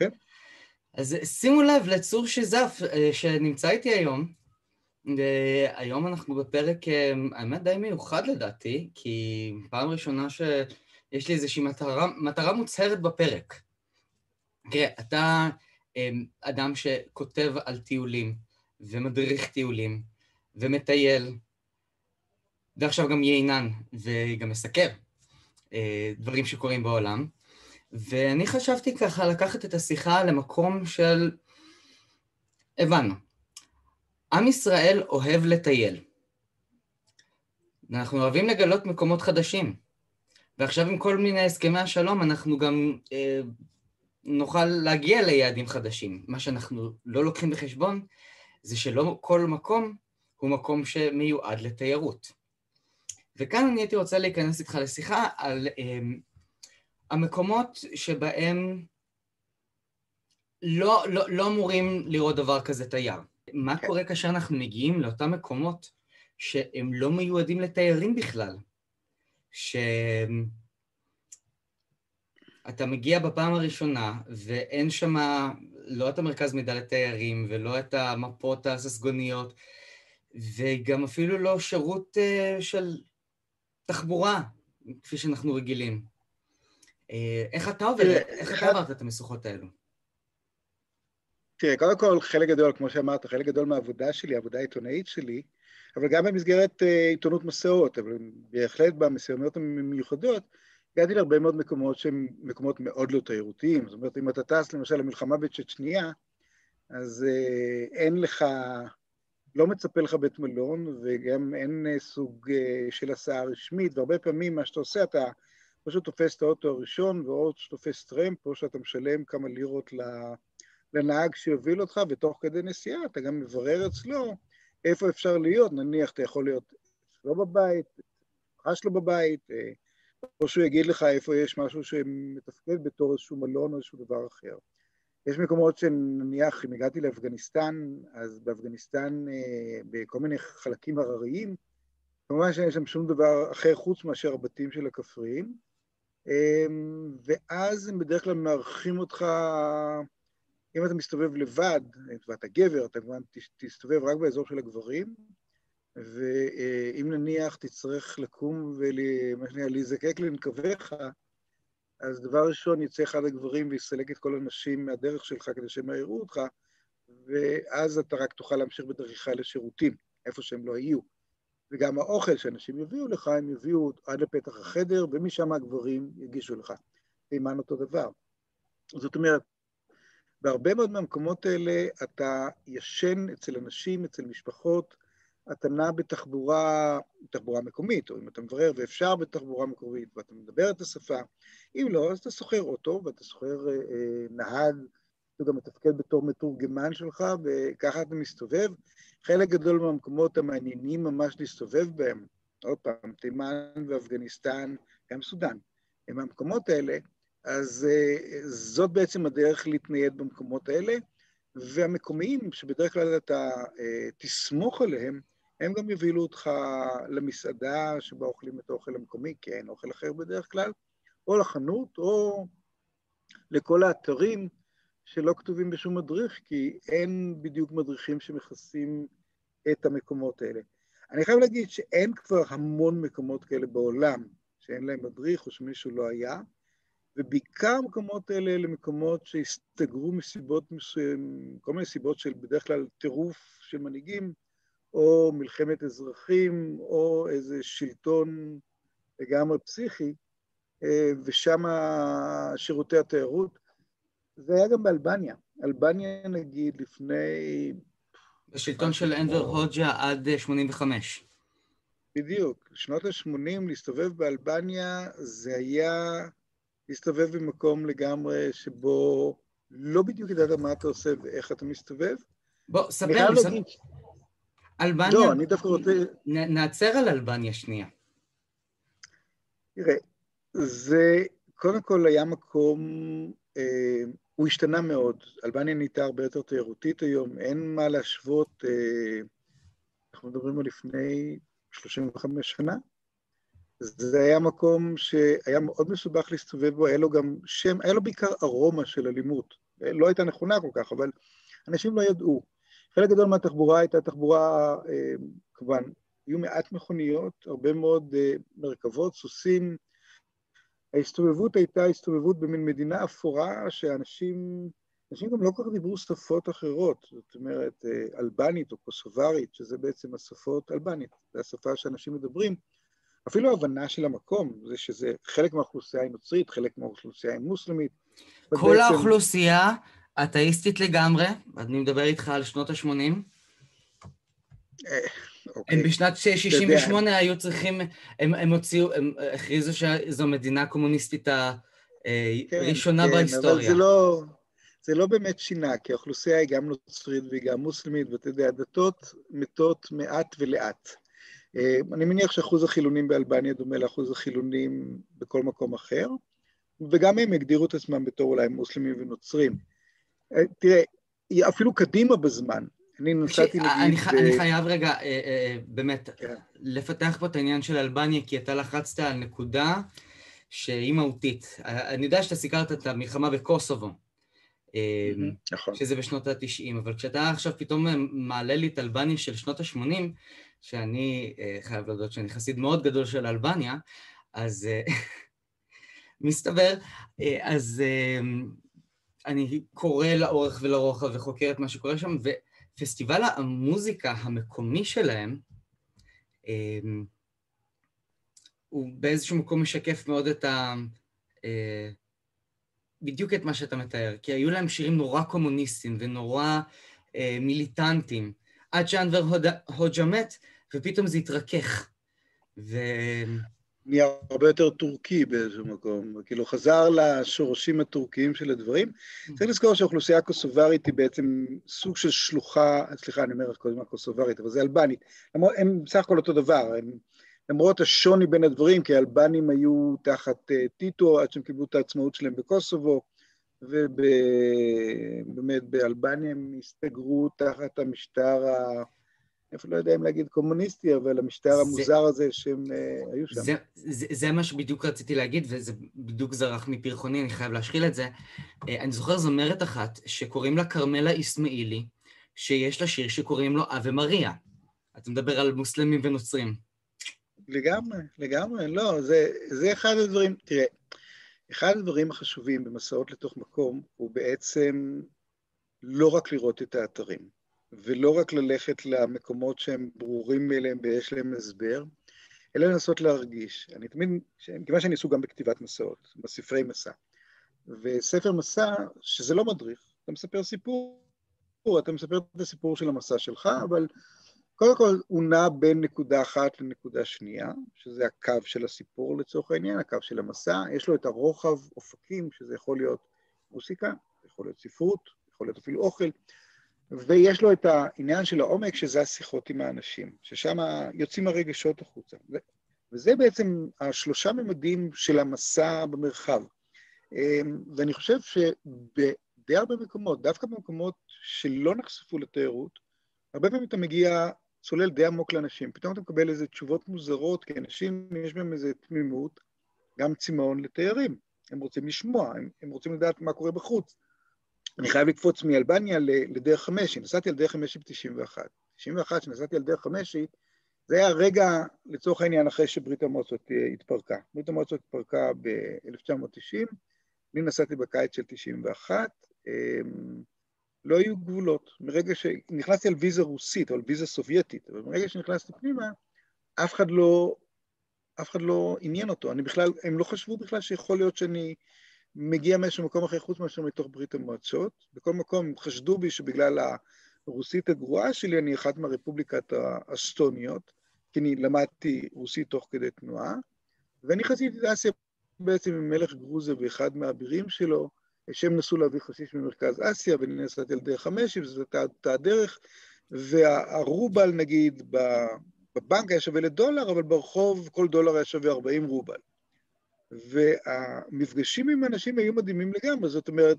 כן. אז שימו לב לצור שזף אה, שנמצא איתי היום. היום אנחנו בפרק, אה, האמת די מיוחד לדעתי, כי פעם ראשונה שיש לי איזושהי מטרה, מטרה מוצהרת בפרק. תראה, אתה אה, אדם שכותב על טיולים, ומדריך טיולים, ומטייל, ועכשיו גם יינן, וגם מסקר דברים שקורים בעולם. ואני חשבתי ככה לקחת את השיחה למקום של... הבנו. עם ישראל אוהב לטייל. אנחנו אוהבים לגלות מקומות חדשים. ועכשיו עם כל מיני הסכמי השלום אנחנו גם אה, נוכל להגיע ליעדים חדשים. מה שאנחנו לא לוקחים בחשבון זה שלא כל מקום הוא מקום שמיועד לתיירות. וכאן אני הייתי רוצה להיכנס איתך לשיחה על אה, המקומות שבהם לא, לא, לא אמורים לראות דבר כזה תייר. מה כן. קורה כאשר אנחנו מגיעים לאותם מקומות שהם לא מיועדים לתיירים בכלל? שאתה מגיע בפעם הראשונה ואין שם לא את המרכז מידע לתיירים ולא את המפות הססגוניות וגם אפילו לא שירות uh, של תחבורה, כפי שאנחנו רגילים. אה, איך אתה עובד, איך אתה עברת את המשוכות האלו? תראה, קודם כל, חלק גדול, כמו שאמרת, חלק גדול מהעבודה שלי, העבודה העיתונאית שלי, אבל גם במסגרת אה, עיתונות מסעות, אבל בהחלט במסוימות המיוחדות, הגעתי להרבה מאוד מקומות שהם מקומות מאוד לא תיירותיים. זאת אומרת, אם אתה טס למשל למלחמה בצ'צ'ניה, אז אה, אין לך, לא מצפה לך בית מלון, וגם אין סוג של הסעה רשמית, והרבה פעמים מה שאתה עושה, אתה שאתה תופס את האוטו הראשון, או שאתה תופס טרמפ, או שאתה משלם כמה לירות לנהג שיוביל אותך, ותוך כדי נסיעה אתה גם מברר אצלו איפה אפשר להיות, נניח אתה יכול להיות אצלו בבית, אצלך שלו בבית, אה, או שהוא יגיד לך איפה יש משהו שמתפקד בתור איזשהו מלון או איזשהו דבר אחר. יש מקומות שנניח, אם הגעתי לאפגניסטן, אז באפגניסטן, אה, בכל מיני חלקים הרריים, כמובן שאין שם שום דבר אחר חוץ מאשר הבתים של הכפריים, ואז הם בדרך כלל מארחים אותך, אם אתה מסתובב לבד, ואתה גבר, אתה כמובן תסתובב רק באזור של הגברים, ואם נניח תצטרך לקום ומה שנקרא להיזקק לנקביך, אז דבר ראשון יצא אחד הגברים ויסלק את כל הנשים מהדרך שלך כדי שהם לא יראו אותך, ואז אתה רק תוכל להמשיך בדרכך לשירותים, איפה שהם לא יהיו. וגם האוכל שאנשים יביאו לך, הם יביאו עד לפתח החדר, ומשם הגברים יגישו לך. תימן אותו דבר. זאת אומרת, בהרבה מאוד מהמקומות האלה אתה ישן אצל אנשים, אצל משפחות, אתה נע בתחבורה, תחבורה מקומית, או אם אתה מברר ואפשר בתחבורה מקומית, ואתה מדבר את השפה, אם לא, אז אתה שוכר אוטו ואתה שוכר אה, אה, נהג, הוא גם מתפקד בתור מתורגמן שלך, וככה אתה מסתובב. חלק גדול מהמקומות המעניינים ממש להסתובב בהם, עוד פעם, תימן ואפגניסטן, גם סודאן, הם המקומות האלה, אז uh, זאת בעצם הדרך להתנייד במקומות האלה, והמקומיים, שבדרך כלל אתה uh, תסמוך עליהם, הם גם יובילו אותך למסעדה שבה אוכלים את האוכל המקומי, כי אין אוכל אחר בדרך כלל, או לחנות, או לכל האתרים שלא כתובים בשום מדריך, כי אין בדיוק מדריכים שמכסים את המקומות האלה. אני חייב להגיד שאין כבר המון מקומות כאלה בעולם שאין להם מדריך או שמישהו לא היה, ובעיקר המקומות האלה אלה מקומות שהסתגרו מסיבות מסוימות, כל מיני סיבות של בדרך כלל טירוף של מנהיגים, או מלחמת אזרחים, או איזה שלטון לגמרי פסיכי, אה, ושם שירותי התיירות זה היה גם באלבניה. אלבניה, נגיד, לפני... בשלטון של אנבר הוג'ה עד 85. אה, בדיוק. שנות ה-80 להסתובב באלבניה זה היה להסתובב במקום לגמרי שבו לא בדיוק ידעת מה אתה עושה ואיך אתה מסתובב. בוא, ספר לי, ספר. אלבניה... לא, אני דווקא רוצה... נעצר על אלבניה שנייה. תראה, זה קודם כל היה מקום אה, הוא השתנה מאוד. אלבניה נהייתה הרבה יותר תיירותית היום, אין מה להשוות, אה, אנחנו מדברים על לפני 35 שנה. זה היה מקום שהיה מאוד מסובך להסתובב בו, היה לו גם שם, היה לו בעיקר ארומה של אלימות. לא הייתה נכונה כל כך, אבל אנשים לא ידעו. חלק גדול מהתחבורה הייתה תחבורה, אה, כמובן, היו מעט מכוניות, הרבה מאוד אה, מרכבות, סוסים. ההסתובבות הייתה הסתובבות במין מדינה אפורה שאנשים, אנשים גם לא כל כך דיברו שפות אחרות, זאת אומרת, אה, אלבנית או קוסוברית, שזה בעצם השפות, אלבנית, זו השפה שאנשים מדברים. אפילו ההבנה של המקום, זה שזה חלק מהאוכלוסייה היא נוצרית, חלק מהאוכלוסייה היא מוסלמית. כל ובעצם... האוכלוסייה אתאיסטית לגמרי, אני מדבר איתך על שנות ה-80. אה, אוקיי. הם בשנת 68 היו צריכים, הם, הם הוציאו, הם הכריזו שזו מדינה קומוניסטית הראשונה כן, כן, בהיסטוריה. אבל זה לא, זה לא באמת שינה, כי האוכלוסייה היא גם נוצרית והיא גם מוסלמית, ואתה יודע, הדתות מתות מעט ולאט. אה, אני מניח שאחוז החילונים באלבניה דומה לאחוז החילונים בכל מקום אחר, וגם הם הגדירו את עצמם בתור אולי מוסלמים ונוצרים. אה, תראה, אפילו קדימה בזמן, אני נסעתי נגיד... אני, ב... אני חייב רגע, אה, אה, באמת, כן. לפתח פה את העניין של אלבניה, כי אתה לחצת על נקודה שהיא מהותית. אני יודע שאתה סיקרת את המלחמה בקוסובו. נכון. שזה בשנות ה-90, אבל כשאתה עכשיו פתאום מעלה לי את אלבניה של שנות ה-80, שאני חייב להודות שאני חסיד מאוד גדול של אלבניה, אז מסתבר, אז אני קורא לאורך ולרוחב וחוקר את מה שקורה שם, ופסטיבל המוזיקה המקומי שלהם, אמ, הוא באיזשהו מקום משקף מאוד את ה... אה, בדיוק את מה שאתה מתאר, כי היו להם שירים נורא קומוניסטיים ונורא אה, מיליטנטיים, עד שאנבר הוג'ה מת, ופתאום זה התרכך. ו... נהיה הרבה יותר טורקי באיזשהו מקום, כאילו חזר לשורשים הטורקיים של הדברים. Mm. צריך לזכור שהאוכלוסייה הקוסוברית היא בעצם סוג של שלוחה, סליחה, אני אומר כל הזמן קוסוברית, אבל זה אלבנית. הם בסך הכל אותו דבר, הם, למרות השוני בין הדברים, כי האלבנים היו תחת uh, טיטו עד שהם קיבלו את העצמאות שלהם בקוסובו, ובאמת באלבניה הם הסתגרו תחת המשטר ה... אפילו לא יודע אם להגיד קומוניסטי, אבל המשטר זה, המוזר הזה שהם uh, היו שם. זה, זה, זה מה שבדיוק רציתי להגיד, וזה בדיוק זרח מפרחוני, אני חייב להשחיל את זה. Uh, אני זוכר זמרת אחת שקוראים לה כרמלה אסמאעילי, שיש לה שיר שקוראים לו אבה מריה. אתה מדבר על מוסלמים ונוצרים. לגמרי, לגמרי, לא, זה, זה אחד הדברים, תראה, אחד הדברים החשובים במסעות לתוך מקום הוא בעצם לא רק לראות את האתרים. ולא רק ללכת למקומות שהם ברורים מאליהם ויש להם הסבר, אלא לנסות להרגיש. אני תמיד, כיוון שאני עסוק גם בכתיבת מסעות, בספרי מסע, וספר מסע, שזה לא מדריך, אתה מספר סיפור, אתה מספר את הסיפור של המסע שלך, אבל קודם כל הוא נע בין נקודה אחת לנקודה שנייה, שזה הקו של הסיפור לצורך העניין, הקו של המסע, יש לו את הרוחב אופקים, שזה יכול להיות מוסיקה, יכול להיות ספרות, יכול להיות אפילו אוכל, ויש לו את העניין של העומק, שזה השיחות עם האנשים, ששם יוצאים הרגשות החוצה. וזה בעצם השלושה ממדים של המסע במרחב. אמ, ואני חושב שדי הרבה מקומות, דווקא במקומות שלא נחשפו לתיירות, הרבה פעמים אתה מגיע, צולל די עמוק לאנשים, פתאום אתה מקבל איזה תשובות מוזרות, כי אנשים, יש בהם איזו תמימות, גם צמאון לתיירים. הם רוצים לשמוע, הם, הם רוצים לדעת מה קורה בחוץ. אני חייב לקפוץ מאלבניה לדרך חמשי, נסעתי על דרך חמשי ב-91. ב-91, כשנסעתי על דרך חמשי, זה היה רגע, לצורך העניין, אחרי שברית המועצות אה, התפרקה. ברית המועצות התפרקה ב-1990, אני נסעתי בקיץ של 91, אמ, לא היו גבולות. מרגע שנכנסתי על ויזה רוסית, או על ויזה סובייטית, אבל מרגע שנכנסתי פנימה, אף אחד לא, אף אחד לא עניין אותו. אני בכלל, הם לא חשבו בכלל שיכול להיות שאני מגיע מאיזשהו מקום אחר חוץ מאשר מתוך ברית המועצות. בכל מקום חשדו בי שבגלל הרוסית הגרועה שלי אני אחת מהרפובליקת האסטוניות, כי אני למדתי רוסית תוך כדי תנועה, ואני חזיתי את אסיה בעצם עם מלך גרוזיה ואחד מהאבירים שלו, שהם נסו להביא חשיש ממרכז אסיה, ואני נסעתי על דרך המשי, וזו הייתה הדרך, והרובל נגיד בבנק היה שווה לדולר, אבל ברחוב כל דולר היה שווה 40 רובל. והמפגשים עם אנשים היו מדהימים לגמרי, זאת אומרת,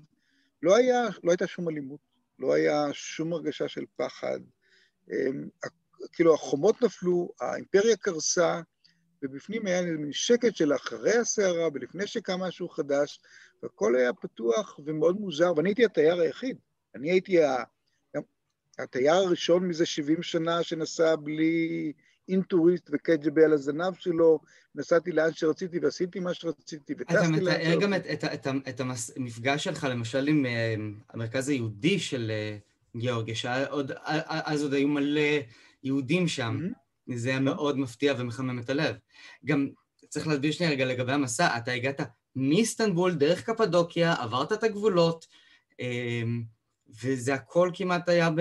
לא, היה, לא הייתה שום אלימות, לא היה שום הרגשה של פחד, כאילו החומות נפלו, האימפריה קרסה, ובפנים היה מין שקט של אחרי הסערה ולפני שקם משהו חדש, והכל היה פתוח ומאוד מוזר, ואני הייתי התייר היחיד. אני הייתי ה... התייר הראשון מזה 70 שנה שנסע בלי אינטוריסט וקג'בי על הזנב שלו, נסעתי לאן שרציתי ועשיתי מה שרציתי וטסתי לאן שרציתי. אתה מתאר גם את, את, את, את המפגש שלך למשל עם אה, המרכז היהודי של אה, גיאורגיה, שעוד, אז עוד היו מלא יהודים שם. Mm-hmm. זה היה מאוד מפתיע ומחמם את הלב. גם צריך להסביר שנייה רגע לגבי המסע, אתה הגעת מאיסטנבול דרך קפדוקיה, עברת את הגבולות, אה, וזה הכל כמעט היה ב...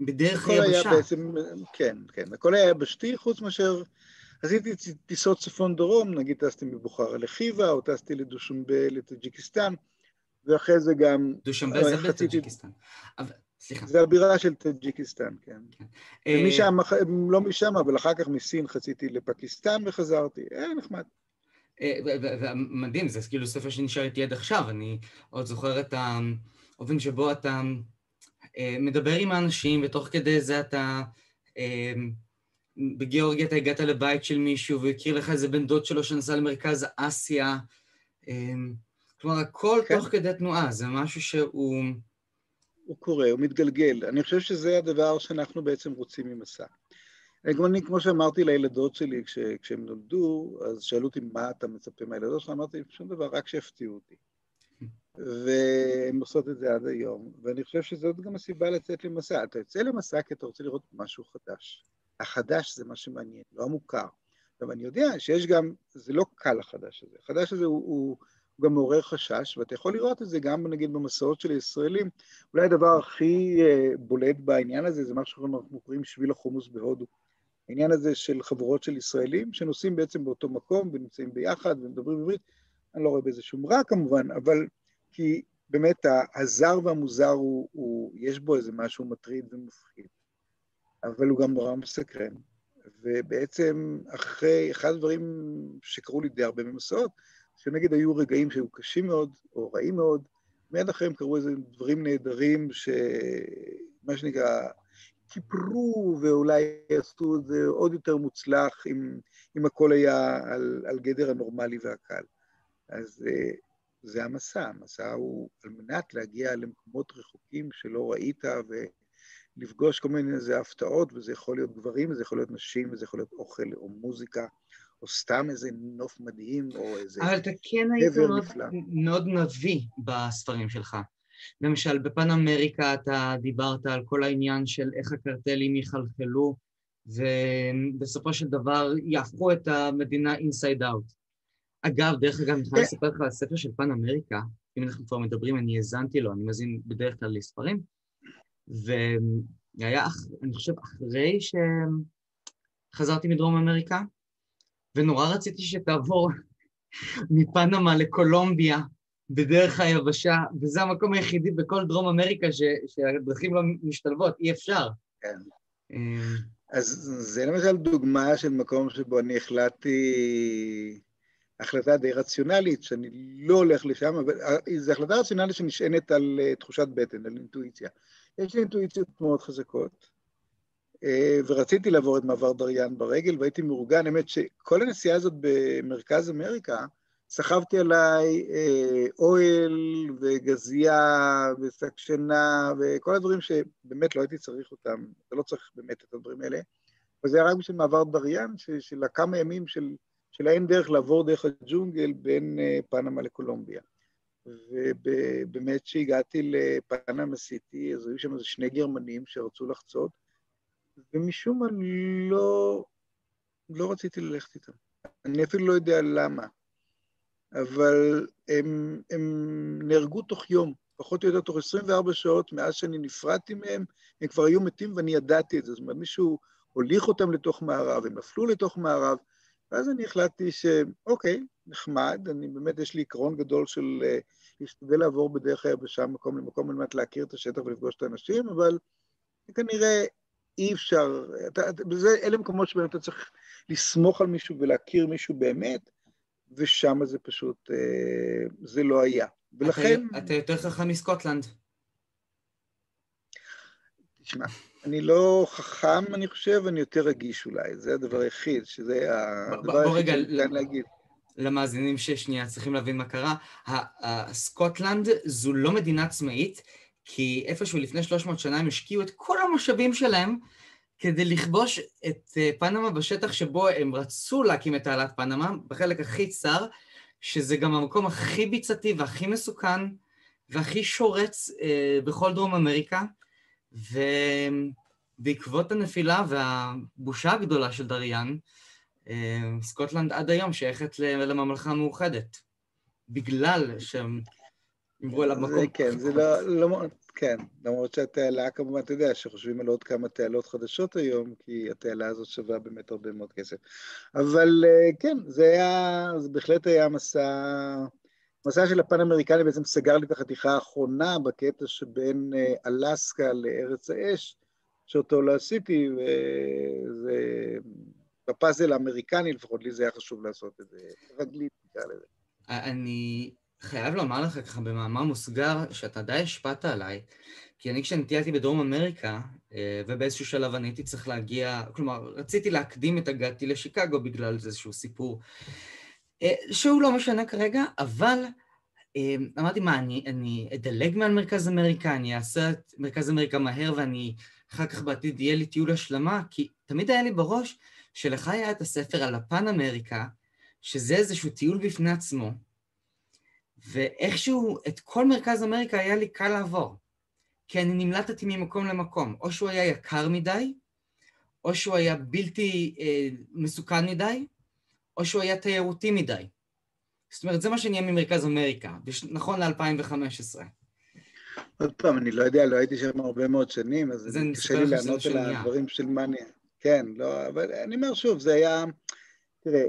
בדרך היבשה. בעצם, כן, כן, הכל היה יבשתי, חוץ מאשר עשיתי טיסות צפון-דרום, נגיד טסתי מבוכרה לחיבה, או טסתי לדושמבה לטאג'יקיסטן, ואחרי זה גם... דושמבה זה בטאג'יקיסטן. סליחה. זה הבירה של טאג'יקיסטן, כן. כן. ומשם, לא משם, אבל אחר כך מסין חציתי לפקיסטן וחזרתי, היה נחמד. מדהים, זה כאילו ספר שנשאר איתי עד עכשיו, אני עוד זוכר את האופן שבו אתה מדבר עם האנשים, ותוך כדי זה אתה... בגיאורגיה אתה הגעת לבית של מישהו והכיר לך איזה בן דוד שלו שנסע למרכז אסיה. כלומר, הכל כן. תוך כדי תנועה, זה משהו שהוא... הוא קורה, הוא מתגלגל. אני חושב שזה הדבר שאנחנו בעצם רוצים ממסע. אני, כמו שאמרתי לילדות שלי כש, כשהם נולדו, אז שאלו אותי מה אתה מצפה מהילדות שלך, אמרתי, שום דבר, רק שיפתיעו אותי. והן עושות את זה עד היום, ואני חושב שזאת גם הסיבה לצאת למסע. אתה יוצא למסע כי אתה רוצה לראות משהו חדש. החדש זה מה שמעניין, לא המוכר. עכשיו, אני יודע שיש גם, זה לא קל החדש הזה. החדש הזה הוא, הוא, הוא גם מעורר חשש, ואתה יכול לראות את זה גם, נגיד, במסעות של הישראלים. אולי הדבר הכי uh, בולט בעניין הזה זה מה שאנחנו קוראים שביל החומוס בהודו. העניין הזה של חבורות של ישראלים שנוסעים בעצם באותו מקום ונמצאים ביחד ומדברים עברית. אני לא רואה בזה שום רע כמובן, אבל כי באמת הזר והמוזר, הוא, הוא, יש בו איזה משהו מטריד ומפחיד. אבל הוא גם נורא מסקרן. ובעצם אחרי, אחד הדברים שקרו לי די הרבה במסעות, שנגיד היו רגעים שהיו קשים מאוד, או רעים מאוד, מיד אחריהם קרו איזה דברים נהדרים, שמה שנקרא, כיפרו ואולי עשו את זה עוד יותר מוצלח, אם, אם הכל היה על, על גדר הנורמלי והקל. אז אה, זה המסע, המסע הוא על מנת להגיע למקומות רחוקים שלא ראית, ו... לפגוש כל מיני איזה הפתעות, וזה יכול להיות גברים, וזה יכול להיות נשים, וזה יכול להיות אוכל או מוזיקה, או סתם איזה נוף מדהים, או איזה אבל אתה כן היית מאוד, מאוד נביא בספרים שלך. למשל, בפן אמריקה אתה דיברת על כל העניין של איך הקרטלים יחלחלו, ובסופו של דבר יהפכו את המדינה אינסייד אאוט. אגב, דרך אגב, אני חייב לספר לך על הספר של פן אמריקה, אם אנחנו כבר מדברים, אני האזנתי לו, אני מזין בדרך כלל לספרים, והיה, אני חושב, אחרי שחזרתי מדרום אמריקה, ונורא רציתי שתעבור מפנמה לקולומביה בדרך היבשה, וזה המקום היחידי בכל דרום אמריקה ש, שהדרכים לא משתלבות, אי אפשר. כן. אמ, אז זה למשל דוגמה של מקום שבו אני החלטתי, החלטה די רציונלית, שאני לא הולך לשם, אבל זו החלטה רציונלית שנשענת על אה, תחושת בטן, על אינטואיציה. יש לי אינטואיציות מאוד חזקות, אה, ורציתי לעבור את מעבר דריאן ברגל, והייתי מאורגן, האמת שכל הנסיעה הזאת במרכז אמריקה, סחבתי עליי אה, אוהל וגזייה ושק שינה וכל הדברים שבאמת לא הייתי צריך אותם, אתה לא צריך באמת את הדברים האלה, אבל זה היה רק בשביל מעבר דריאן, של הכמה ימים של, של האין דרך לעבור דרך הג'ונגל בין אה, פנמה לקולומביה. ובאמת כשהגעתי לפנמה סיטי, אז היו שם איזה שני גרמנים שרצו לחצות, ומשום מה לא, לא רציתי ללכת איתם. אני אפילו לא יודע למה, אבל הם, הם נהרגו תוך יום, פחות או יותר תוך 24 שעות מאז שאני נפרדתי מהם, הם כבר היו מתים ואני ידעתי את זה. זאת אומרת, מישהו הוליך אותם לתוך מערב, הם נפלו לתוך מערב, ואז אני החלטתי שאוקיי, נחמד, אני באמת, יש לי עיקרון גדול של uh, להשתדל לעבור בדרך היבשה מקום למקום על מנת להכיר את השטח ולפגוש את האנשים, אבל כנראה אי אפשר, אתה, בזה, אלה מקומות שבהם אתה צריך לסמוך על מישהו ולהכיר מישהו באמת, ושם זה פשוט, אה, זה לא היה. ולכן... אתה, אתה יותר חכם מסקוטלנד. תשמע, אני לא חכם, אני חושב, אני יותר רגיש אולי, זה הדבר היחיד, שזה הדבר היחיד שאני להגיד. למאזינים ששנייה צריכים להבין מה קרה. סקוטלנד זו לא מדינה עצמאית, כי איפשהו לפני 300 שנה הם השקיעו את כל המשאבים שלהם כדי לכבוש את אה, פנמה בשטח שבו הם רצו להקים את תעלת פנמה, בחלק הכי צר, שזה גם המקום הכי ביצתי והכי מסוכן והכי שורץ אה, בכל דרום אמריקה. ובעקבות הנפילה והבושה הגדולה של דריאן, אה, סקוטלנד עד היום שייכת לממלכה המאוחדת, בגלל שהם אמרו אליו מקום... זה כן, זה לא, לא... כן, למרות שהתעלה כמובן, אתה יודע, שחושבים על עוד כמה תעלות חדשות היום, כי התעלה הזאת שווה באמת הרבה מאוד כסף. אבל אה, כן, זה היה, זה בהחלט היה מסע, מסע של הפן האמריקני בעצם סגר לי את החתיכה האחרונה בקטע שבין אה, אלסקה לארץ האש, שאותו לא עשיתי, וזה... בפאזל האמריקני לפחות, לי זה היה חשוב לעשות את זה, רגלית נקרא לזה. אני חייב לומר לך ככה במאמר מוסגר, שאתה די השפעת עליי, כי אני כשאני טיילתי בדרום אמריקה, אה, ובאיזשהו שלב אני הייתי צריך להגיע, כלומר, רציתי להקדים את הגעתי לשיקגו בגלל איזשהו סיפור, שהוא לא משנה כרגע, אבל אה, אמרתי, מה, אני, אני אדלג מעל מרכז אמריקה, אני אעשה את מרכז אמריקה מהר ואני אחר כך בעתיד יהיה לי טיול השלמה, כי תמיד היה לי בראש שלך היה את הספר על הפן אמריקה, שזה איזשהו טיול בפני עצמו, ואיכשהו את כל מרכז אמריקה היה לי קל לעבור, כי אני נמלטתי ממקום למקום, או שהוא היה יקר מדי, או שהוא היה בלתי אה, מסוכן מדי, או שהוא היה תיירותי מדי. זאת אומרת, זה מה שנהיה ממרכז אמריקה, נכון ל-2015. עוד פעם, אני לא יודע, לא הייתי שם הרבה מאוד שנים, אז קשה לי לענות על הדברים של מניה. כן, לא, אבל אני אומר שוב, זה היה... תראה,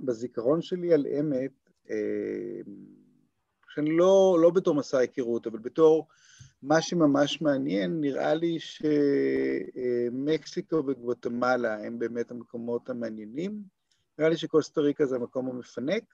בזיכרון שלי על אמת, אה, שאני לא, לא בתור מסע היכרות, אבל בתור מה שממש מעניין, נראה לי שמקסיקו וגואטמלה הם באמת המקומות המעניינים. נראה לי שקוסטה ריקה זה המקום המפנק,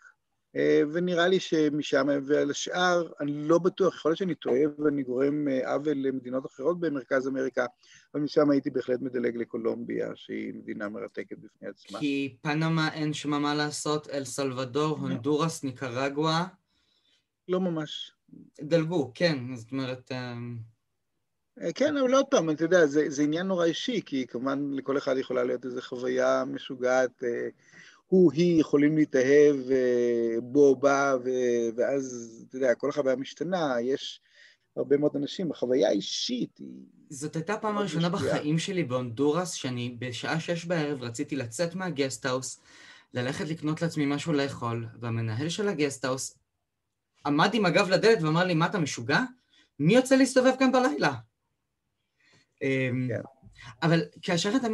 אה, ונראה לי שמשם ועל השאר, אני לא בטוח, יכול להיות שאני טועה ואני גורם אה, עוול למדינות אחרות במרכז אמריקה, אבל משם הייתי בהחלט מדלג לקולומביה, שהיא מדינה מרתקת בפני עצמה. כי פנמה אין שמה מה לעשות, אל סלבדור, לא. הונדורס, ניקרגואה. לא ממש. דלגו, כן, זאת אומרת... אה, כן, אבל עוד פעם, אתה יודע, זה, זה עניין נורא אישי, כי כמובן לכל אחד יכולה להיות איזו חוויה משוגעת. הוא, היא יכולים להתאהב אה, בו, בה, ואז, אתה יודע, כל החוויה משתנה, יש הרבה מאוד אנשים, החוויה האישית היא... זאת הייתה הפעם הראשונה בחיים שלי בהונדורס, שאני בשעה שש בערב רציתי לצאת מהגסטהאוס, ללכת לקנות לעצמי משהו לאכול, והמנהל של הגסטהאוס עמד עם הגב לדלת ואמר לי, מה אתה משוגע? מי יוצא להסתובב כאן בלילה? אמ, כן. אבל כאשר אתה,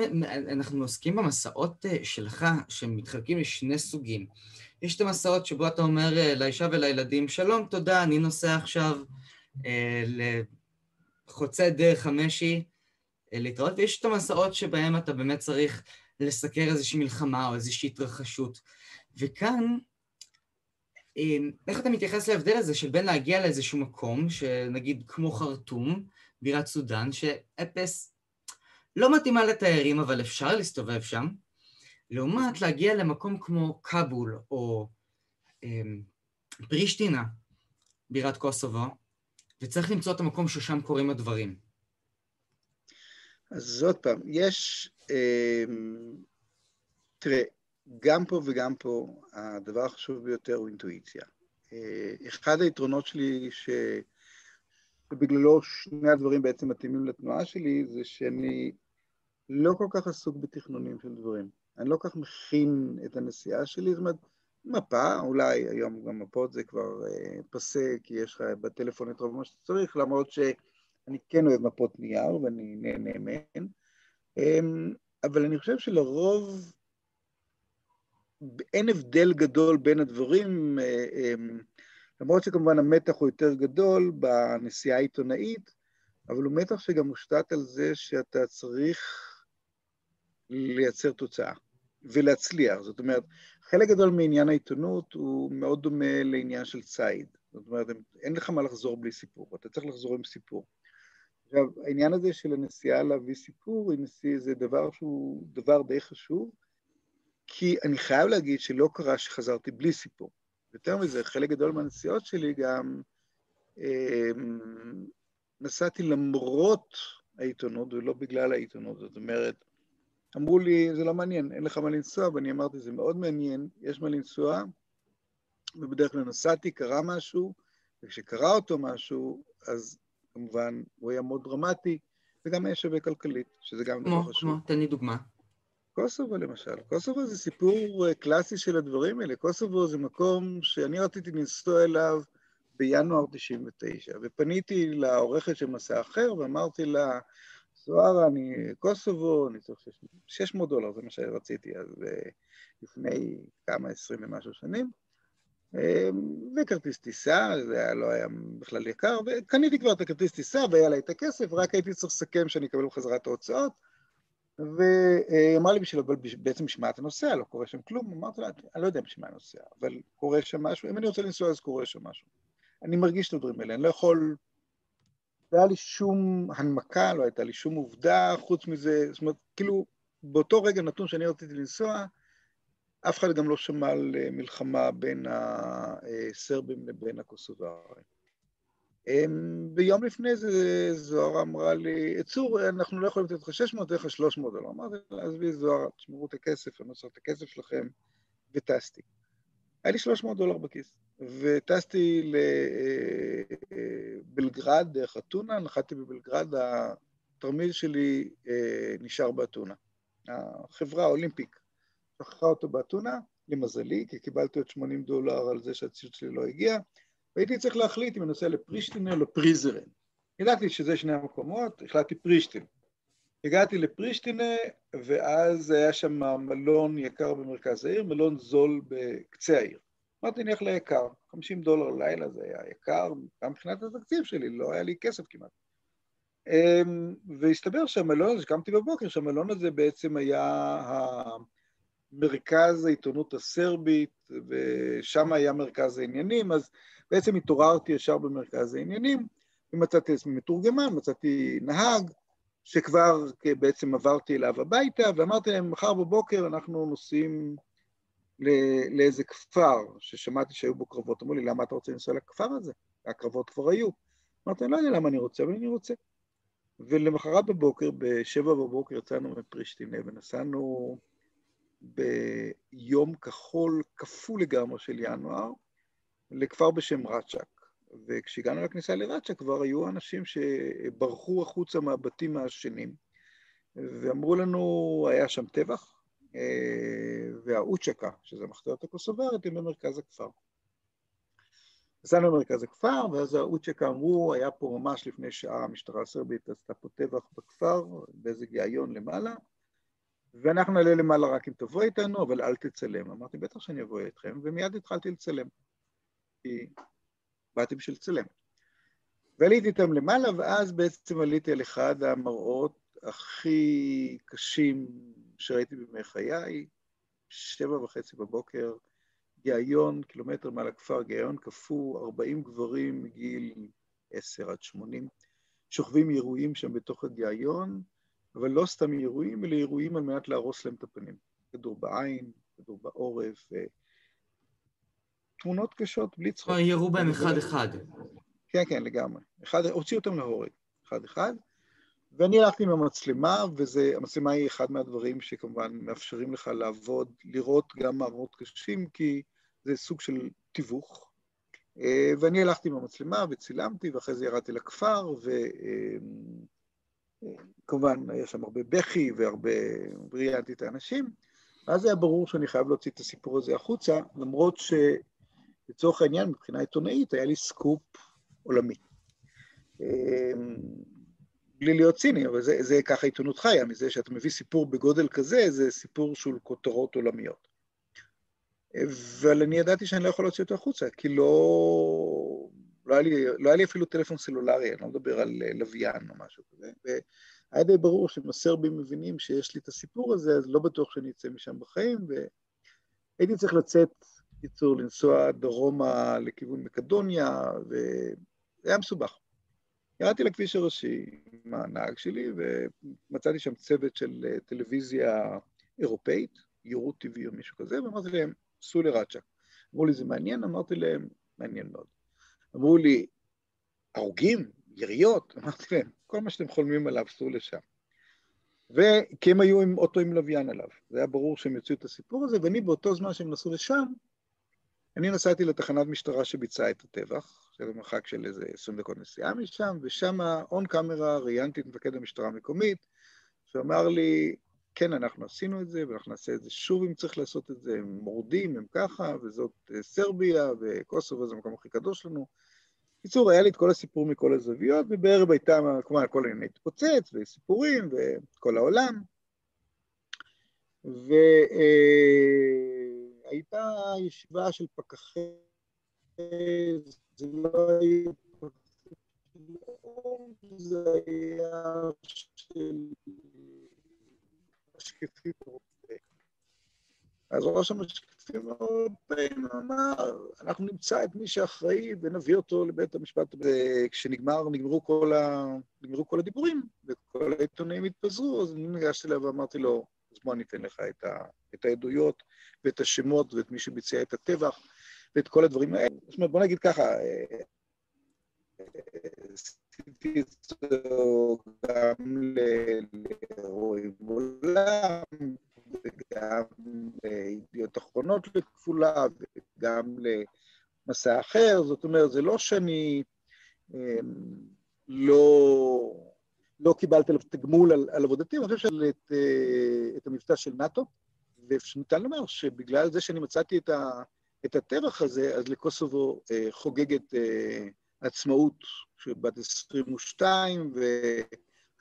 אנחנו עוסקים במסעות אה, שלך, שמתחלקים לשני סוגים. יש את המסעות שבו אתה אומר אה, לאישה ולילדים, שלום, תודה, אני נוסע עכשיו אה, לחוצה דרך המשי אה, להתראות, ויש את המסעות שבהם אתה באמת צריך לסקר איזושהי מלחמה או איזושהי התרחשות. וכאן, אה, איך אתה מתייחס להבדל הזה של בין להגיע לאיזשהו מקום, שנגיד כמו חרטום, בירת סודאן, שאפס לא מתאימה לתיירים, אבל אפשר להסתובב שם, לעומת להגיע למקום כמו כבול או אמ, פרישטינה, בירת קוסובו, וצריך למצוא את המקום ששם קורים הדברים. אז עוד פעם, יש... אה, תראה, גם פה וגם פה, הדבר החשוב ביותר הוא אינטואיציה. אה, אחד היתרונות שלי, ש... ובגללו שני הדברים בעצם מתאימים לתנועה שלי, זה שאני לא כל כך עסוק בתכנונים של דברים. אני לא כל כך מכין את הנסיעה שלי, זאת אומרת, מפה, אולי היום גם מפות זה כבר אה, פסה, כי יש לך בטלפון את רוב מה שאתה צריך, למרות שאני כן אוהב מפות נייר ואני נהנה מהן, אה, אבל אני חושב שלרוב אין הבדל גדול בין הדברים, אה, אה, למרות שכמובן המתח הוא יותר גדול בנסיעה העיתונאית, אבל הוא מתח שגם מושתת על זה שאתה צריך לייצר תוצאה ולהצליח. זאת אומרת, חלק גדול מעניין העיתונות הוא מאוד דומה לעניין של ציד. זאת אומרת, אין לך מה לחזור בלי סיפור, אתה צריך לחזור עם סיפור. עכשיו, העניין הזה של הנסיעה להביא סיפור זה דבר שהוא דבר די חשוב, כי אני חייב להגיד שלא קרה שחזרתי בלי סיפור. יותר מזה, חלק גדול מהנסיעות שלי גם אה, נסעתי למרות העיתונות ולא בגלל העיתונות. זאת אומרת, אמרו לי, זה לא מעניין, אין לך מה לנסוע, ואני אמרתי, זה מאוד מעניין, יש מה לנסוע, ובדרך כלל נסעתי, קרה משהו, וכשקרה אותו משהו, אז כמובן הוא היה מאוד דרמטי, וגם היה שווה כלכלית, שזה גם דבר חשוב. כמו, תן לי דוגמה. קוסובו למשל. קוסובו זה סיפור אה, קלאסי של הדברים האלה. קוסובו זה מקום שאני רציתי לנסוע אליו בינואר 99, ופניתי לעורכת של מסע אחר ואמרתי לה, זוהרה, אני קוסובו, אני צריך 600 דולר, זה מה שרציתי אז אה, לפני כמה, עשרים ומשהו שנים. אה, וכרטיס טיסה, זה היה, לא היה בכלל יקר, וקניתי כבר את הכרטיס טיסה והיה לה את הכסף, רק הייתי צריך לסכם שאני אקבל בחזרה את ההוצאות. והיא לי, בשביל, אבל בעצם בשביל מה אתה נוסע? לא קורה שם כלום. אמרתי לה, אני לא יודע בשביל מה אני נוסע, אבל קורה שם משהו, אם אני רוצה לנסוע אז קורה שם משהו. אני מרגיש את הדברים האלה, אני לא יכול... לא היה לי שום הנמקה, לא הייתה לי שום עובדה חוץ מזה, זאת אומרת, כאילו, באותו רגע נתון שאני רציתי לנסוע, אף אחד גם לא שמע על אה, מלחמה בין הסרבים לבין הקוסוברים. אמ, ביום לפני זה זוהר אמרה לי, צור, אנחנו לא יכולים לתת לך 600, לתת לך 300 דולר. אמרתי לה, עזבי זוהר, תשמרו את הכסף, אני עושה את הכסף שלכם, וטסתי. היה לי 300 דולר בכיס, וטסתי לבלגרד אה, דרך אתונה, נחתתי בבלגרד, התרמיל שלי אה, נשאר באתונה. החברה האולימפיק שכחה אותו באתונה, למזלי, כי קיבלתי עוד 80 דולר על זה שהציוד שלי לא הגיע, והייתי צריך להחליט אם אני נוסע לפרישטינה או לפריזרן. ידעתי שזה שני המקומות, החלטתי פרישטינה. הגעתי לפרישטינה, ואז היה שם מלון יקר במרכז העיר, מלון זול בקצה העיר. אמרתי, נלך ליקר, 50 דולר לילה זה היה יקר, גם מבחינת התקציב שלי, לא היה לי כסף כמעט. אמ, והסתבר שהמלון הזה, שקמתי בבוקר, שהמלון הזה בעצם היה מרכז העיתונות הסרבית, ושם היה מרכז העניינים, אז בעצם התעוררתי ישר במרכז העניינים, ומצאתי עצמי מתורגמן, מצאתי נהג, שכבר בעצם עברתי אליו הביתה, ואמרתי להם, מחר בבוקר אנחנו נוסעים לאיזה כפר, ששמעתי שהיו בו קרבות. אמרו לי, למה אתה רוצה לנסוע לכפר הזה? הקרבות כבר היו. אמרתי, אני לא יודע למה אני רוצה, אבל אני רוצה. ולמחרת בבוקר, בשבע בבוקר, יצאנו מפרישטינה ונסענו ביום כחול כפול לגמרי של ינואר, לכפר בשם רצ'ק. וכשהגענו לכניסה לרצ'ק כבר היו אנשים שברחו החוצה מהבתים העשנים, ואמרו לנו, היה שם טבח, אה, והאוצ'קה, שזה המחתרת הקוסוברית, הם במרכז הכפר. נסענו למרכז הכפר, ואז האוצ'קה אמרו, היה פה ממש לפני שעה המשטרה הסרבית עשתה פה טבח בכפר, באיזה גיהיון למעלה, ואנחנו נעלה למעלה רק אם תבוא איתנו, אבל אל תצלם. אמרתי, בטח שאני אבוא איתכם, ומיד התחלתי לצלם. כי באתי בשביל לצלם. ועליתי איתם למעלה, ואז בעצם עליתי על אחד המראות הכי קשים שראיתי בימי חיי, שבע וחצי בבוקר, גיהיון, קילומטר מעל הכפר, גיהיון קפוא, 40 גברים מגיל 10 עד 80, שוכבים ירויים שם בתוך הגיהיון, אבל לא סתם ירויים, אלא ירויים על מנת להרוס להם את הפנים. כדור בעין, כדור בעורף, תמונות קשות בלי צחוק. ירו בהם אחד-אחד. כן, כן, לגמרי. אחד, הוציאו אותם להורג, אחד-אחד. ואני הלכתי עם המצלמה, והמצלמה היא אחד מהדברים שכמובן מאפשרים לך לעבוד, לראות גם מראות קשים, כי זה סוג של תיווך. אה, ואני הלכתי עם המצלמה וצילמתי, ואחרי זה ירדתי לכפר, וכמובן היה שם הרבה בכי והרבה, ראיינתי את האנשים. ואז היה ברור שאני חייב להוציא את הסיפור הזה החוצה, למרות שלצורך העניין, מבחינה עיתונאית, היה לי סקופ עולמי. אמ, בלי להיות ציני, אבל זה, זה ככה עיתונות חיה, מזה שאתה מביא סיפור בגודל כזה, זה סיפור של כותרות עולמיות. אבל אני ידעתי שאני לא יכול להוציא אותו החוצה, כי לא, לא, היה לי, לא היה לי אפילו טלפון סלולרי, אני לא מדבר על לוויין או משהו כזה. והיה די ברור שאם הסרבים מבינים שיש לי את הסיפור הזה, אז לא בטוח שאני אצא משם בחיים, והייתי צריך לצאת, בקיצור, לנסוע דרומה לכיוון מקדוניה, וזה היה מסובך. ירדתי לכביש הראשי עם הנהג שלי, ומצאתי שם צוות של אה, טלוויזיה אירופאית, יורות TV או מישהו כזה, ואמרתי להם, סעו לראצ'ה. אמרו לי, זה מעניין? אמרתי להם, מעניין מאוד. אמרו לי, הרוגים? יריות? אמרתי להם, כל מה שאתם חולמים עליו, סעו לשם. וכי הם היו עם אוטו עם לוויין עליו. זה היה ברור שהם יוציאו את הסיפור הזה, ואני באותו זמן שהם נסעו לשם, אני נסעתי לתחנת משטרה שביצעה את הטבח, שזה מרחק של איזה 20 דקות נסיעה משם, ושם און קאמרה ראיינתי את מפקד המשטרה המקומית, שאמר לי, כן, אנחנו עשינו את זה, ואנחנו נעשה את זה שוב אם צריך לעשות את זה, הם מורדים, הם ככה, וזאת אה, סרביה, וקוסובו זה המקום הכי קדוש לנו. בקיצור, היה לי את כל הסיפור מכל הזוויות, ובערב הייתה, כלומר, כל העניין התפוצץ, וסיפורים, וכל העולם. והייתה ישיבה של פקחי, זה לא היה זה היה של משקיפים אירופאים. אז ראש המשקיפים האירופאים אמר, אנחנו נמצא את מי שאחראי ונביא אותו לבית המשפט. וכשנגמר, נגמרו כל, ה... נגמרו כל הדיבורים, וכל העיתונאים התפזרו, אז אני ניגשתי אליו ואמרתי לו, אז בוא אני אתן לך את, ה... את העדויות ואת השמות ואת מי שביצע את הטבח ואת כל הדברים האלה. זאת אומרת, בוא נגיד ככה, עשיתי אותו גם לרועי גולן, וגם לידיעות אחרונות לכפולה, וגם למסע אחר. זאת אומרת, זה לא שאני אמ, לא, לא קיבלתי עליו תגמול על, על עבודתי, אני חושב שאת אה, את המבטא של נאט"ו, וניתן לומר שבגלל זה שאני מצאתי את, ה, את הטבח הזה, אז לקוסובו אה, חוגגת אה, עצמאות בת 22,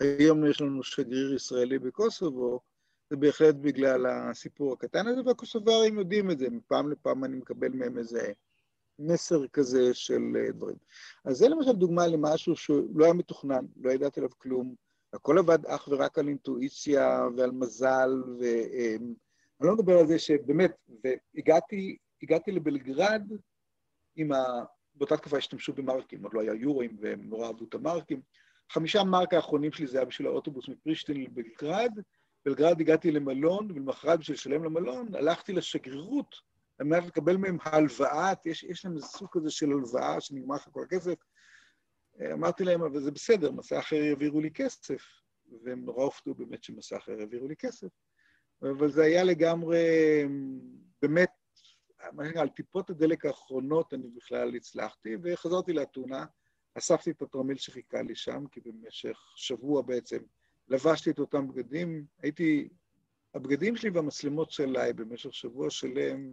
והיום יש לנו שגריר ישראלי בקוסובו, זה בהחלט בגלל הסיפור הקטן הזה, והקוסוברים יודעים את זה, מפעם לפעם אני מקבל מהם איזה מסר כזה של אה, דברים. אז זה למשל דוגמה למשהו שלא היה מתוכנן, לא ידעתי עליו כלום, הכל עבד אך ורק על אינטואיציה ועל מזל, ואני לא מדבר על זה שבאמת, והגעתי הגעתי לבלגרד עם ה... באותה תקופה השתמשו במרקים, עוד לא היה יורים והם נורא אהבו את המרקים. חמישה מרק האחרונים שלי זה היה בשביל האוטובוס מפרישטין לבלגרד. בלגרד הגעתי למלון, ולמחרת בשביל לשלם למלון, הלכתי לשגרירות על מנת לקבל מהם הלוואה, יש, יש להם איזה סוג כזה של הלוואה שנגמר לך כל הכסף. אמרתי להם, אבל זה בסדר, מסע אחר יעבירו לי כסף, והם נורא הופתעו באמת שמסע אחר יעבירו לי כסף. אבל זה היה לגמרי, באמת, מה שנקרא, על טיפות הדלק האחרונות אני בכלל הצלחתי, וחזרתי לאתונה, אספתי את התרמיל שחיכה לי שם, כי במשך שבוע בעצם לבשתי את אותם בגדים, הייתי, הבגדים שלי והמצלמות שלי במשך שבוע שלם,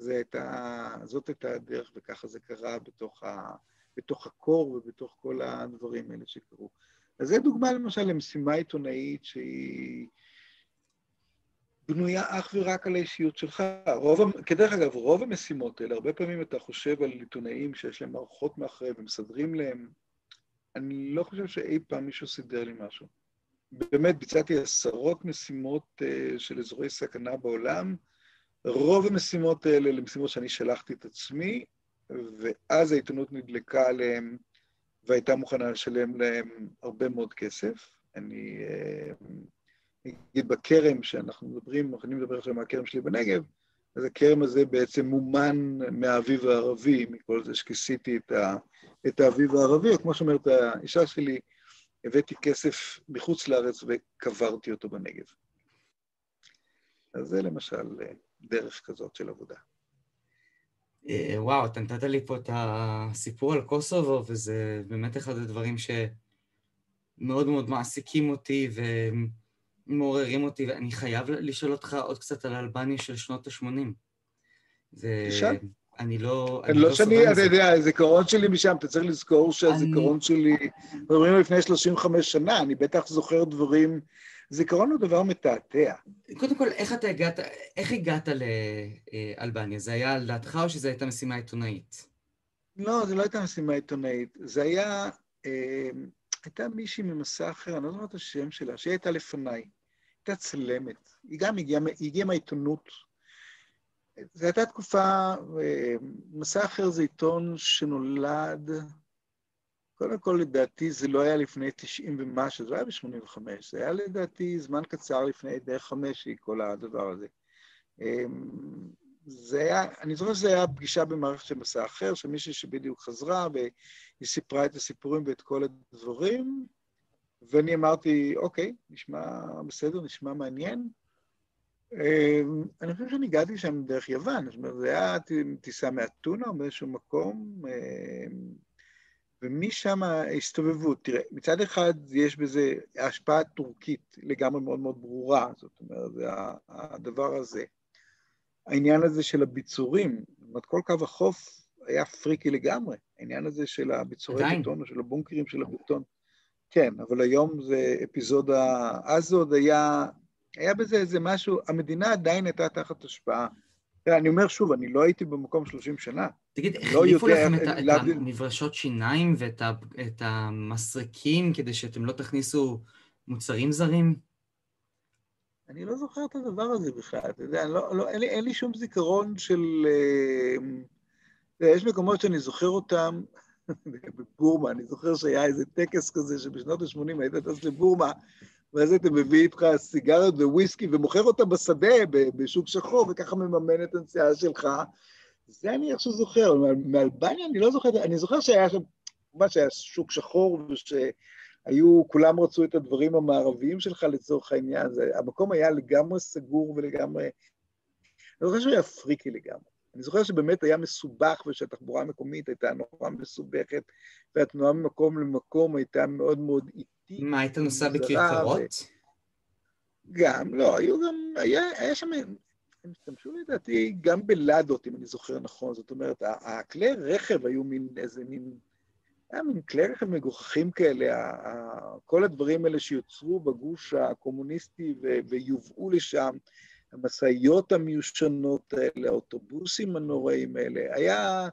זה הייתה, זאת הייתה הדרך, וככה זה קרה בתוך, ה, בתוך הקור ובתוך כל הדברים האלה שקרו. אז זו דוגמה למשל למשימה עיתונאית שהיא בנויה אך ורק על האישיות שלך. רוב, כדרך אגב, רוב המשימות האלה, הרבה פעמים אתה חושב על עיתונאים שיש להם מערכות מאחורי ומסדרים להם, אני לא חושב שאי פעם מישהו סידר לי משהו. באמת, ביצעתי עשרות משימות uh, של אזורי סכנה בעולם, רוב המשימות האלה למשימות שאני שלחתי את עצמי, ואז העיתונות נדלקה עליהם והייתה מוכנה לשלם להם הרבה מאוד כסף. אני... Uh, נגיד בכרם שאנחנו מדברים, אני מדבר עכשיו מהכרם שלי בנגב, אז הכרם הזה בעצם מומן מהאביב הערבי, מכל זה שכיסיתי את, ה, את האביב הערבי, כמו שאומרת האישה שלי, הבאתי כסף מחוץ לארץ וקברתי אותו בנגב. אז זה למשל דרך כזאת של עבודה. אה, וואו, אתה נתת לי פה את הסיפור על קוסובו, וזה באמת אחד הדברים שמאוד מאוד מעסיקים אותי, ו... מעוררים אותי, ואני חייב לשאול אותך עוד קצת על אלבניה של שנות ה-80. תשאל. אני לא... אני לא שאני, אתה יודע, הזיכרון שלי משם, אתה צריך לזכור שהזיכרון שלי, מדברים לפני 35 שנה, אני בטח זוכר דברים, זיכרון הוא דבר מתעתע. קודם כל, איך אתה הגעת, איך הגעת לאלבניה? זה היה על דעתך או שזו הייתה משימה עיתונאית? לא, זו לא הייתה משימה עיתונאית. זה היה, אה, הייתה מישהי ממסע אחר, אני לא זוכר את השם שלה, שהיא הייתה לפניי. הייתה צלמת, היא גם הגיעה, הגיעה מהעיתונות. זו הייתה תקופה, מסע אחר זה עיתון שנולד, קודם כל, לדעתי זה לא היה לפני 90 ומשהו, זה היה ב-85, זה היה לדעתי זמן קצר לפני דרך חמשי, כל הדבר הזה. אמ, זה היה, אני זוכר שזה היה פגישה במערכת של מסע אחר, של מישהי שבדיוק חזרה, והיא סיפרה את הסיפורים ואת כל הדברים, ואני אמרתי, אוקיי, נשמע בסדר, נשמע מעניין. אמ, אני חושב שאני הגעתי שם דרך יוון, זאת אומרת, זה היה טיסה מאתונה או באיזשהו מקום, אמ, ומשם הסתובבו. תראה, מצד אחד יש בזה השפעה טורקית לגמרי מאוד מאוד ברורה, זאת אומרת, זה הדבר הזה. העניין הזה של הביצורים, זאת אומרת, כל קו החוף היה פריקי לגמרי, העניין הזה של הביצורי בטון או של הבונקרים של הבטון. כן, אבל היום זה אפיזודה, אז זה עוד היה, היה בזה איזה משהו, המדינה עדיין הייתה תחת השפעה. אני אומר שוב, אני לא הייתי במקום 30 שנה. תגיד, לא החליפו לא לכם את, את המברשות שיניים ואת המסרקים כדי שאתם לא תכניסו מוצרים זרים? אני לא זוכר את הדבר הזה בכלל, אתה יודע, לא, לא, אין, לי, אין לי שום זיכרון של... אה, יש מקומות שאני זוכר אותם, בבורמה, אני זוכר שהיה איזה טקס כזה שבשנות ה-80 היית טס לבורמה, ואז אתה מביא איתך סיגריות וויסקי ומוכר אותה בשדה, בשוק שחור, וככה מממן את הנסיעה שלך. זה אני איכשהו זוכר, מאלבניה אני לא זוכר, אני זוכר שהיה שם, ממש היה שוק שחור, ושהיו, כולם רצו את הדברים המערביים שלך לצורך העניין, זה, המקום היה לגמרי סגור ולגמרי... אני זוכר שהוא היה פריקי לגמרי. אני זוכר שבאמת היה מסובך ושהתחבורה המקומית הייתה נורא מסובכת, והתנועה ממקום למקום הייתה מאוד מאוד איטית. מה, היית נוסע בכרכרות? גם, לא, היו גם, היה, היה שם, הם השתמשו לדעתי גם בלדות, אם אני זוכר נכון, זאת אומרת, הכלי רכב היו מין איזה מין, היה מין כלי רכב מגוחכים כאלה, כל הדברים האלה שיוצרו בגוש הקומוניסטי ויובאו לשם, המשאיות המיושנות האלה, האוטובוסים הנוראים האלה, היה,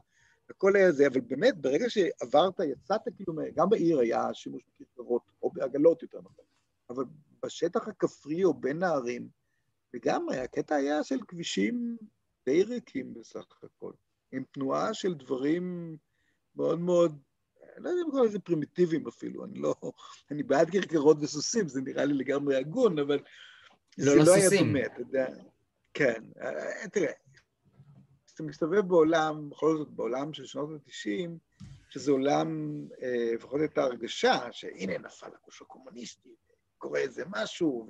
הכל היה זה, אבל באמת, ברגע שעברת, יצאת כאילו, גם בעיר היה שימוש בכרכרות, או בעגלות יותר נכון, אבל בשטח הכפרי או בין הערים, לגמרי, הקטע היה של כבישים די ריקים בסך הכל, עם תנועה של דברים מאוד מאוד, אני לא יודע אם קוראים לזה פרימיטיביים אפילו, אני לא, אני בעד כרכרות וסוסים, זה נראה לי לגמרי הגון, אבל לא זה לא היה דומה, אתה יודע. כן, אה, תראה, כשאתה מסתובב בעולם, בכל זאת בעולם של שנות ה-90, שזה עולם, אה, לפחות את ההרגשה, שהנה נפל הגוש הקומוניסטי, קורה איזה משהו,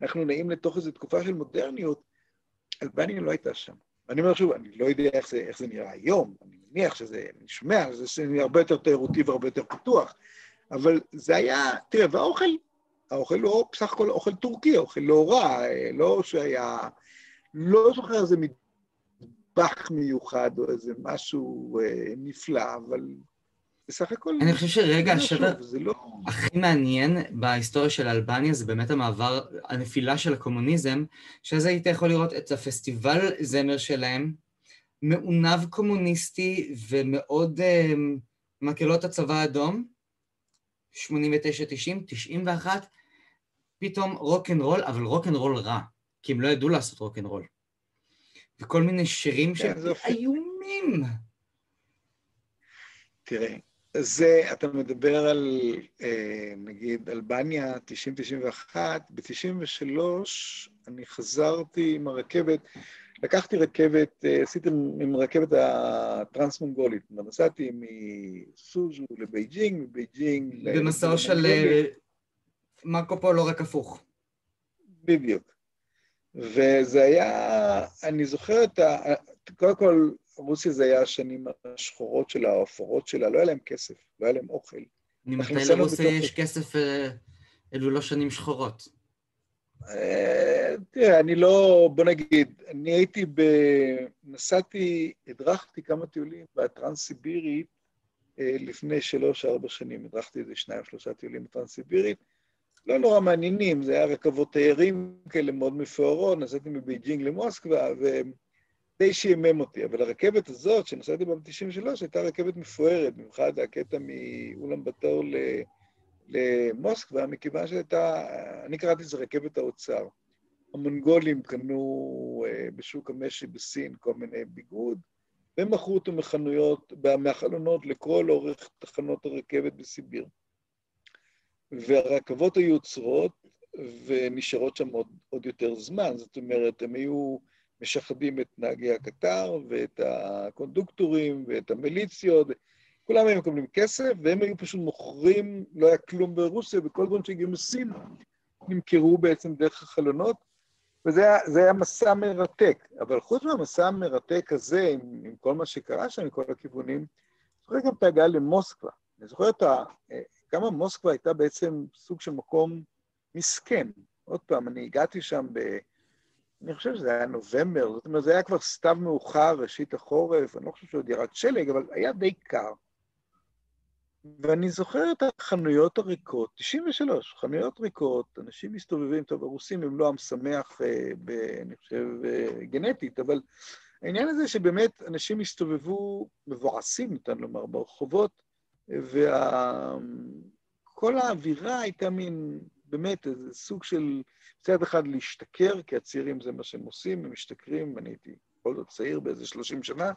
ואנחנו נעים לתוך איזו תקופה של מודרניות, אלבניה לא הייתה שם. ואני אומר שוב, אני לא יודע איך זה, איך זה נראה היום, אני מניח שזה, אני שומע, שזה הרבה יותר תיירותי והרבה יותר פתוח, אבל זה היה, תראה, והאוכל האוכל הוא בסך הכל אוכל טורקי, אוכל לא רע, לא שהיה... לא זוכר איזה מטבח מיוחד או איזה משהו אה, נפלא, אבל בסך הכל... אני חושב שרגע השבר לא... הכי מעניין בהיסטוריה של אלבניה זה באמת המעבר, הנפילה של הקומוניזם, שאז היית יכול לראות את הפסטיבל זמר שלהם, מעונב קומוניסטי ומאוד uh, מקהלות הצבא האדום, 89, 90, 91, פתאום רוקנרול, אבל רוקנרול רע, כי הם לא ידעו לעשות רוקנרול. וכל מיני שירים כן, שהם איומים. תראה, זה, אתה מדבר על, אה, נגיד, אלבניה, 90-91, ב-93 אני חזרתי עם הרכבת, לקחתי רכבת, אה, עשיתי עם רכבת הטרנס-מונגולית, נסעתי מסוז'ו לבייג'ינג, מבייג'ינג... במסעו של אה, מרקו פולו רק הפוך. בדיוק. וזה היה, אני זוכר את ה... קודם כל, רוסיה זה היה השנים השחורות שלה, האפורות שלה, לא היה להם כסף, לא היה להם אוכל. ממתי לרוסיה יש כסף, אה, אלו לא שנים שחורות? אה, תראה, אני לא, בוא נגיד, אני הייתי ב... נסעתי, הדרכתי כמה טיולים בטרנס-סיבירית אה, לפני שלוש-ארבע שנים, הדרכתי איזה שניים, שלושה טיולים בטרנס-סיבירית. לא נורא מעניינים, זה היה רכבות תיירים כאלה מאוד מפוארות, נסעתי מבייג'ינג למוסקבה, ודי שעמם אותי. אבל הרכבת הזאת, שנסעתי בה ב-93, הייתה רכבת מפוארת, במיוחד הקטע מאולן בטור. למוסקבה, מכיוון שהייתה, אני קראתי לזה רכבת האוצר. המונגולים קנו אה, בשוק המשי בסין כל מיני ביגוד, והם מכרו אותו מחנויות, מהחלונות לכל אורך תחנות הרכבת בסיביר. והרכבות היו עוצרות ונשארות שם עוד, עוד יותר זמן, זאת אומרת, הם היו משחדים את נהגי הקטר ואת הקונדוקטורים ואת המיליציות, כולם היו מקבלים כסף, והם היו פשוט מוכרים, לא היה כלום ברוסיה, וכל דברים שהגיעו מסין נמכרו בעצם דרך החלונות, וזה היה, היה מסע מרתק. אבל חוץ מהמסע המרתק הזה, עם, עם כל מה שקרה שם מכל הכיוונים, אני זוכר גם את ההגעה למוסקבה. אני זוכר את ה... כמה מוסקבה הייתה בעצם סוג של מקום מסכן. עוד פעם, אני הגעתי שם ב... אני חושב שזה היה נובמבר, זאת אומרת, זה היה כבר סתיו מאוחר, ראשית החורף, אני לא חושב שעוד ירד שלג, אבל היה די קר. ואני זוכר את החנויות הריקות, 93, חנויות ריקות, אנשים מסתובבים, טוב, הרוסים הם לא עם שמח, אה, ב, אני חושב, אה, גנטית, אבל העניין הזה שבאמת אנשים הסתובבו מבואסים, ניתן לומר, ברחובות, וכל האווירה הייתה מין, באמת, איזה סוג של, מצד אחד להשתכר, כי הצעירים זה מה שהם עושים, הם משתכרים, אני הייתי בכל זאת צעיר באיזה 30 שנה,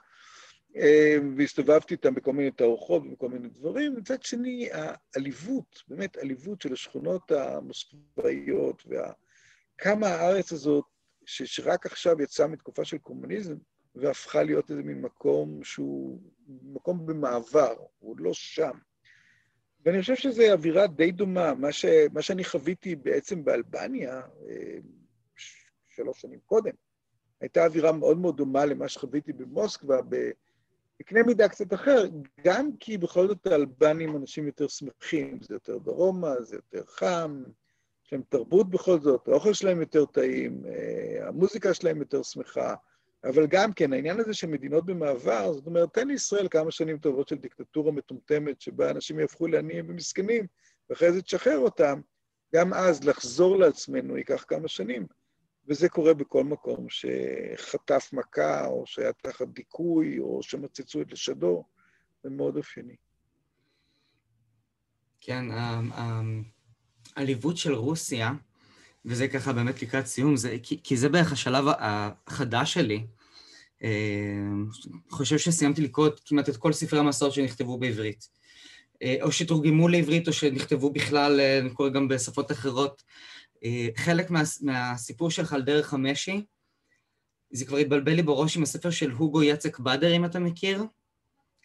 אה, והסתובבתי איתם בכל מיני תערוכות ובכל מיני דברים. מצד שני, העליבות, באמת עליבות של השכונות המוסקבאיות, וכמה הארץ הזאת, שרק עכשיו יצאה מתקופה של קומוניזם, והפכה להיות איזה מין מקום שהוא מקום במעבר, הוא לא שם. ואני חושב שזו אווירה די דומה, מה, ש, מה שאני חוויתי בעצם באלבניה, אה, שלוש שנים קודם, הייתה אווירה מאוד מאוד דומה למה שחוויתי במוסקבה, בקנה מידה קצת אחר, גם כי בכל זאת האלבנים אנשים יותר שמחים, זה יותר דרומה, זה יותר חם, יש להם תרבות בכל זאת, האוכל שלהם יותר טעים, אה, המוזיקה שלהם יותר שמחה, אבל גם כן, העניין הזה של מדינות במעבר, זאת אומרת, תן לישראל כמה שנים טובות של דיקטטורה מטומטמת, שבה אנשים יהפכו לעניים ומסכנים, ואחרי זה תשחרר אותם, גם אז לחזור לעצמנו ייקח כמה שנים. וזה קורה בכל מקום שחטף מכה, או שהיה תחת דיכוי, או שמצצו את לשדו, זה מאוד אופייני. כן, העליבות של רוסיה, וזה ככה באמת לקראת סיום, זה, כי, כי זה בערך השלב החדש שלי. אני אה, חושב שסיימתי לקרוא כמעט את כל ספרי המסורת שנכתבו בעברית. אה, או שתורגמו לעברית או שנכתבו בכלל, אה, אני קורא גם בשפות אחרות. חלק מה, מהסיפור שלך על דרך המשי, זה כבר התבלבל לי בראש עם הספר של הוגו יצק באדר, אם אתה מכיר,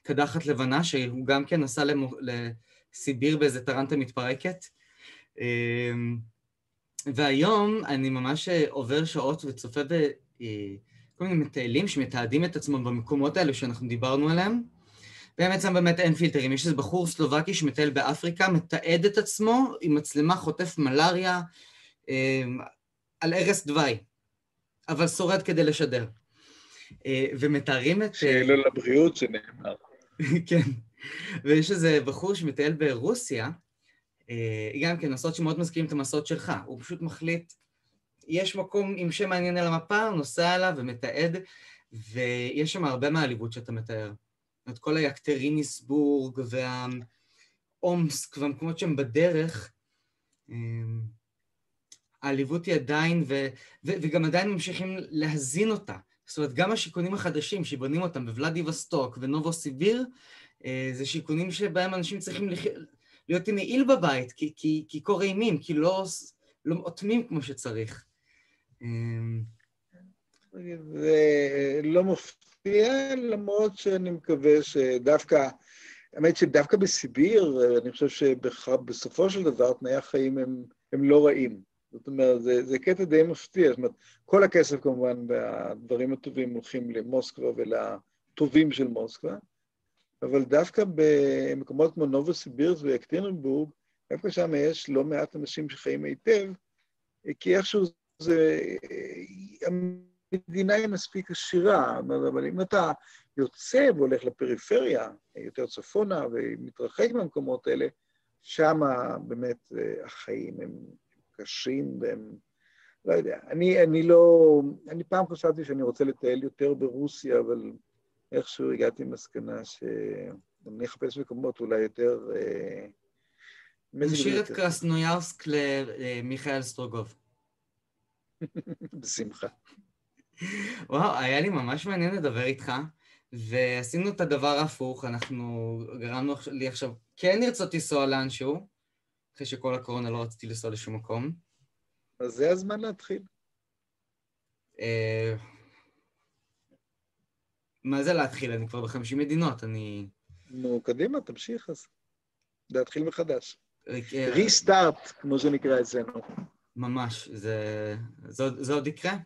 קדחת לבנה, שהוא גם כן נסע למו, לסיביר באיזה טרנטה מתפרקת. והיום אני ממש עובר שעות וצופה בכל מיני מטיילים שמתעדים את עצמם במקומות האלו שאנחנו דיברנו עליהם. באמת שם באמת אין פילטרים. יש איזה בחור סלובקי שמטייל באפריקה, מתעד את עצמו עם מצלמה חוטף מלאריה אה, על ערש דווי, אבל שורד כדי לשדר. אה, ומתארים את... שאלה לבריאות שנאמר. כן. ויש איזה בחור שמטייל ברוסיה, אה, גם כן, מסעות שמאוד מזכירים את המסעות שלך. הוא פשוט מחליט, יש מקום עם שם מעניין על המפה, הוא נוסע אליו ומתעד, ויש שם הרבה מהעליבות שאתה מתאר. את כל היקטריניסבורג והאומסק והמקומות שהם בדרך, אה, העליבות היא עדיין, ו, ו, וגם עדיין ממשיכים להזין אותה. זאת אומרת, גם השיכונים החדשים שבונים אותם בוולאדי וסטוק ונובו סיביר, אה, זה שיכונים שבהם אנשים צריכים לחיות... להיות עם מעיל בבית, כי, כי, כי קור אימים, כי לא, לא אוטמים כמו שצריך. אמ, זה לא מפתיע, למרות שאני מקווה שדווקא, האמת שדווקא בסיביר, אני חושב שבסופו של דבר תנאי החיים הם, הם לא רעים. זאת אומרת, זה, זה קטע די מפתיע. זאת אומרת, כל הכסף כמובן והדברים הטובים הולכים למוסקבה ולטובים של מוסקבה, אבל דווקא במקומות כמו נובוסיבירס ויקטרינבורג, דווקא שם יש לא מעט אנשים שחיים היטב, כי איכשהו זה... המדינה היא מספיק עשירה, אבל אם אתה יוצא והולך לפריפריה, יותר צפונה ומתרחק מהמקומות האלה, שם באמת החיים הם קשים והם... לא יודע, אני, אני לא... אני פעם חשבתי שאני רוצה לטייל יותר ברוסיה, אבל איכשהו הגעתי למסקנה שאני אחפש מקומות אולי יותר... אה, נשאיר את קרסנוירסק למיכאל סטרוגוב. בשמחה. וואו, היה לי ממש מעניין לדבר איתך, ועשינו את הדבר ההפוך, אנחנו גרמנו לי עכשיו כן לרצות לנסוע לאנשהו, אחרי שכל הקורונה לא רציתי לנסוע לשום מקום. אז זה הזמן להתחיל. אה, מה זה להתחיל? אני כבר בחמישים מדינות, אני... נו, קדימה, תמשיך אז. להתחיל מחדש. אה, ריסטארט, כמו שנקרא אצלנו. ממש, זה, זה עוד יקרה.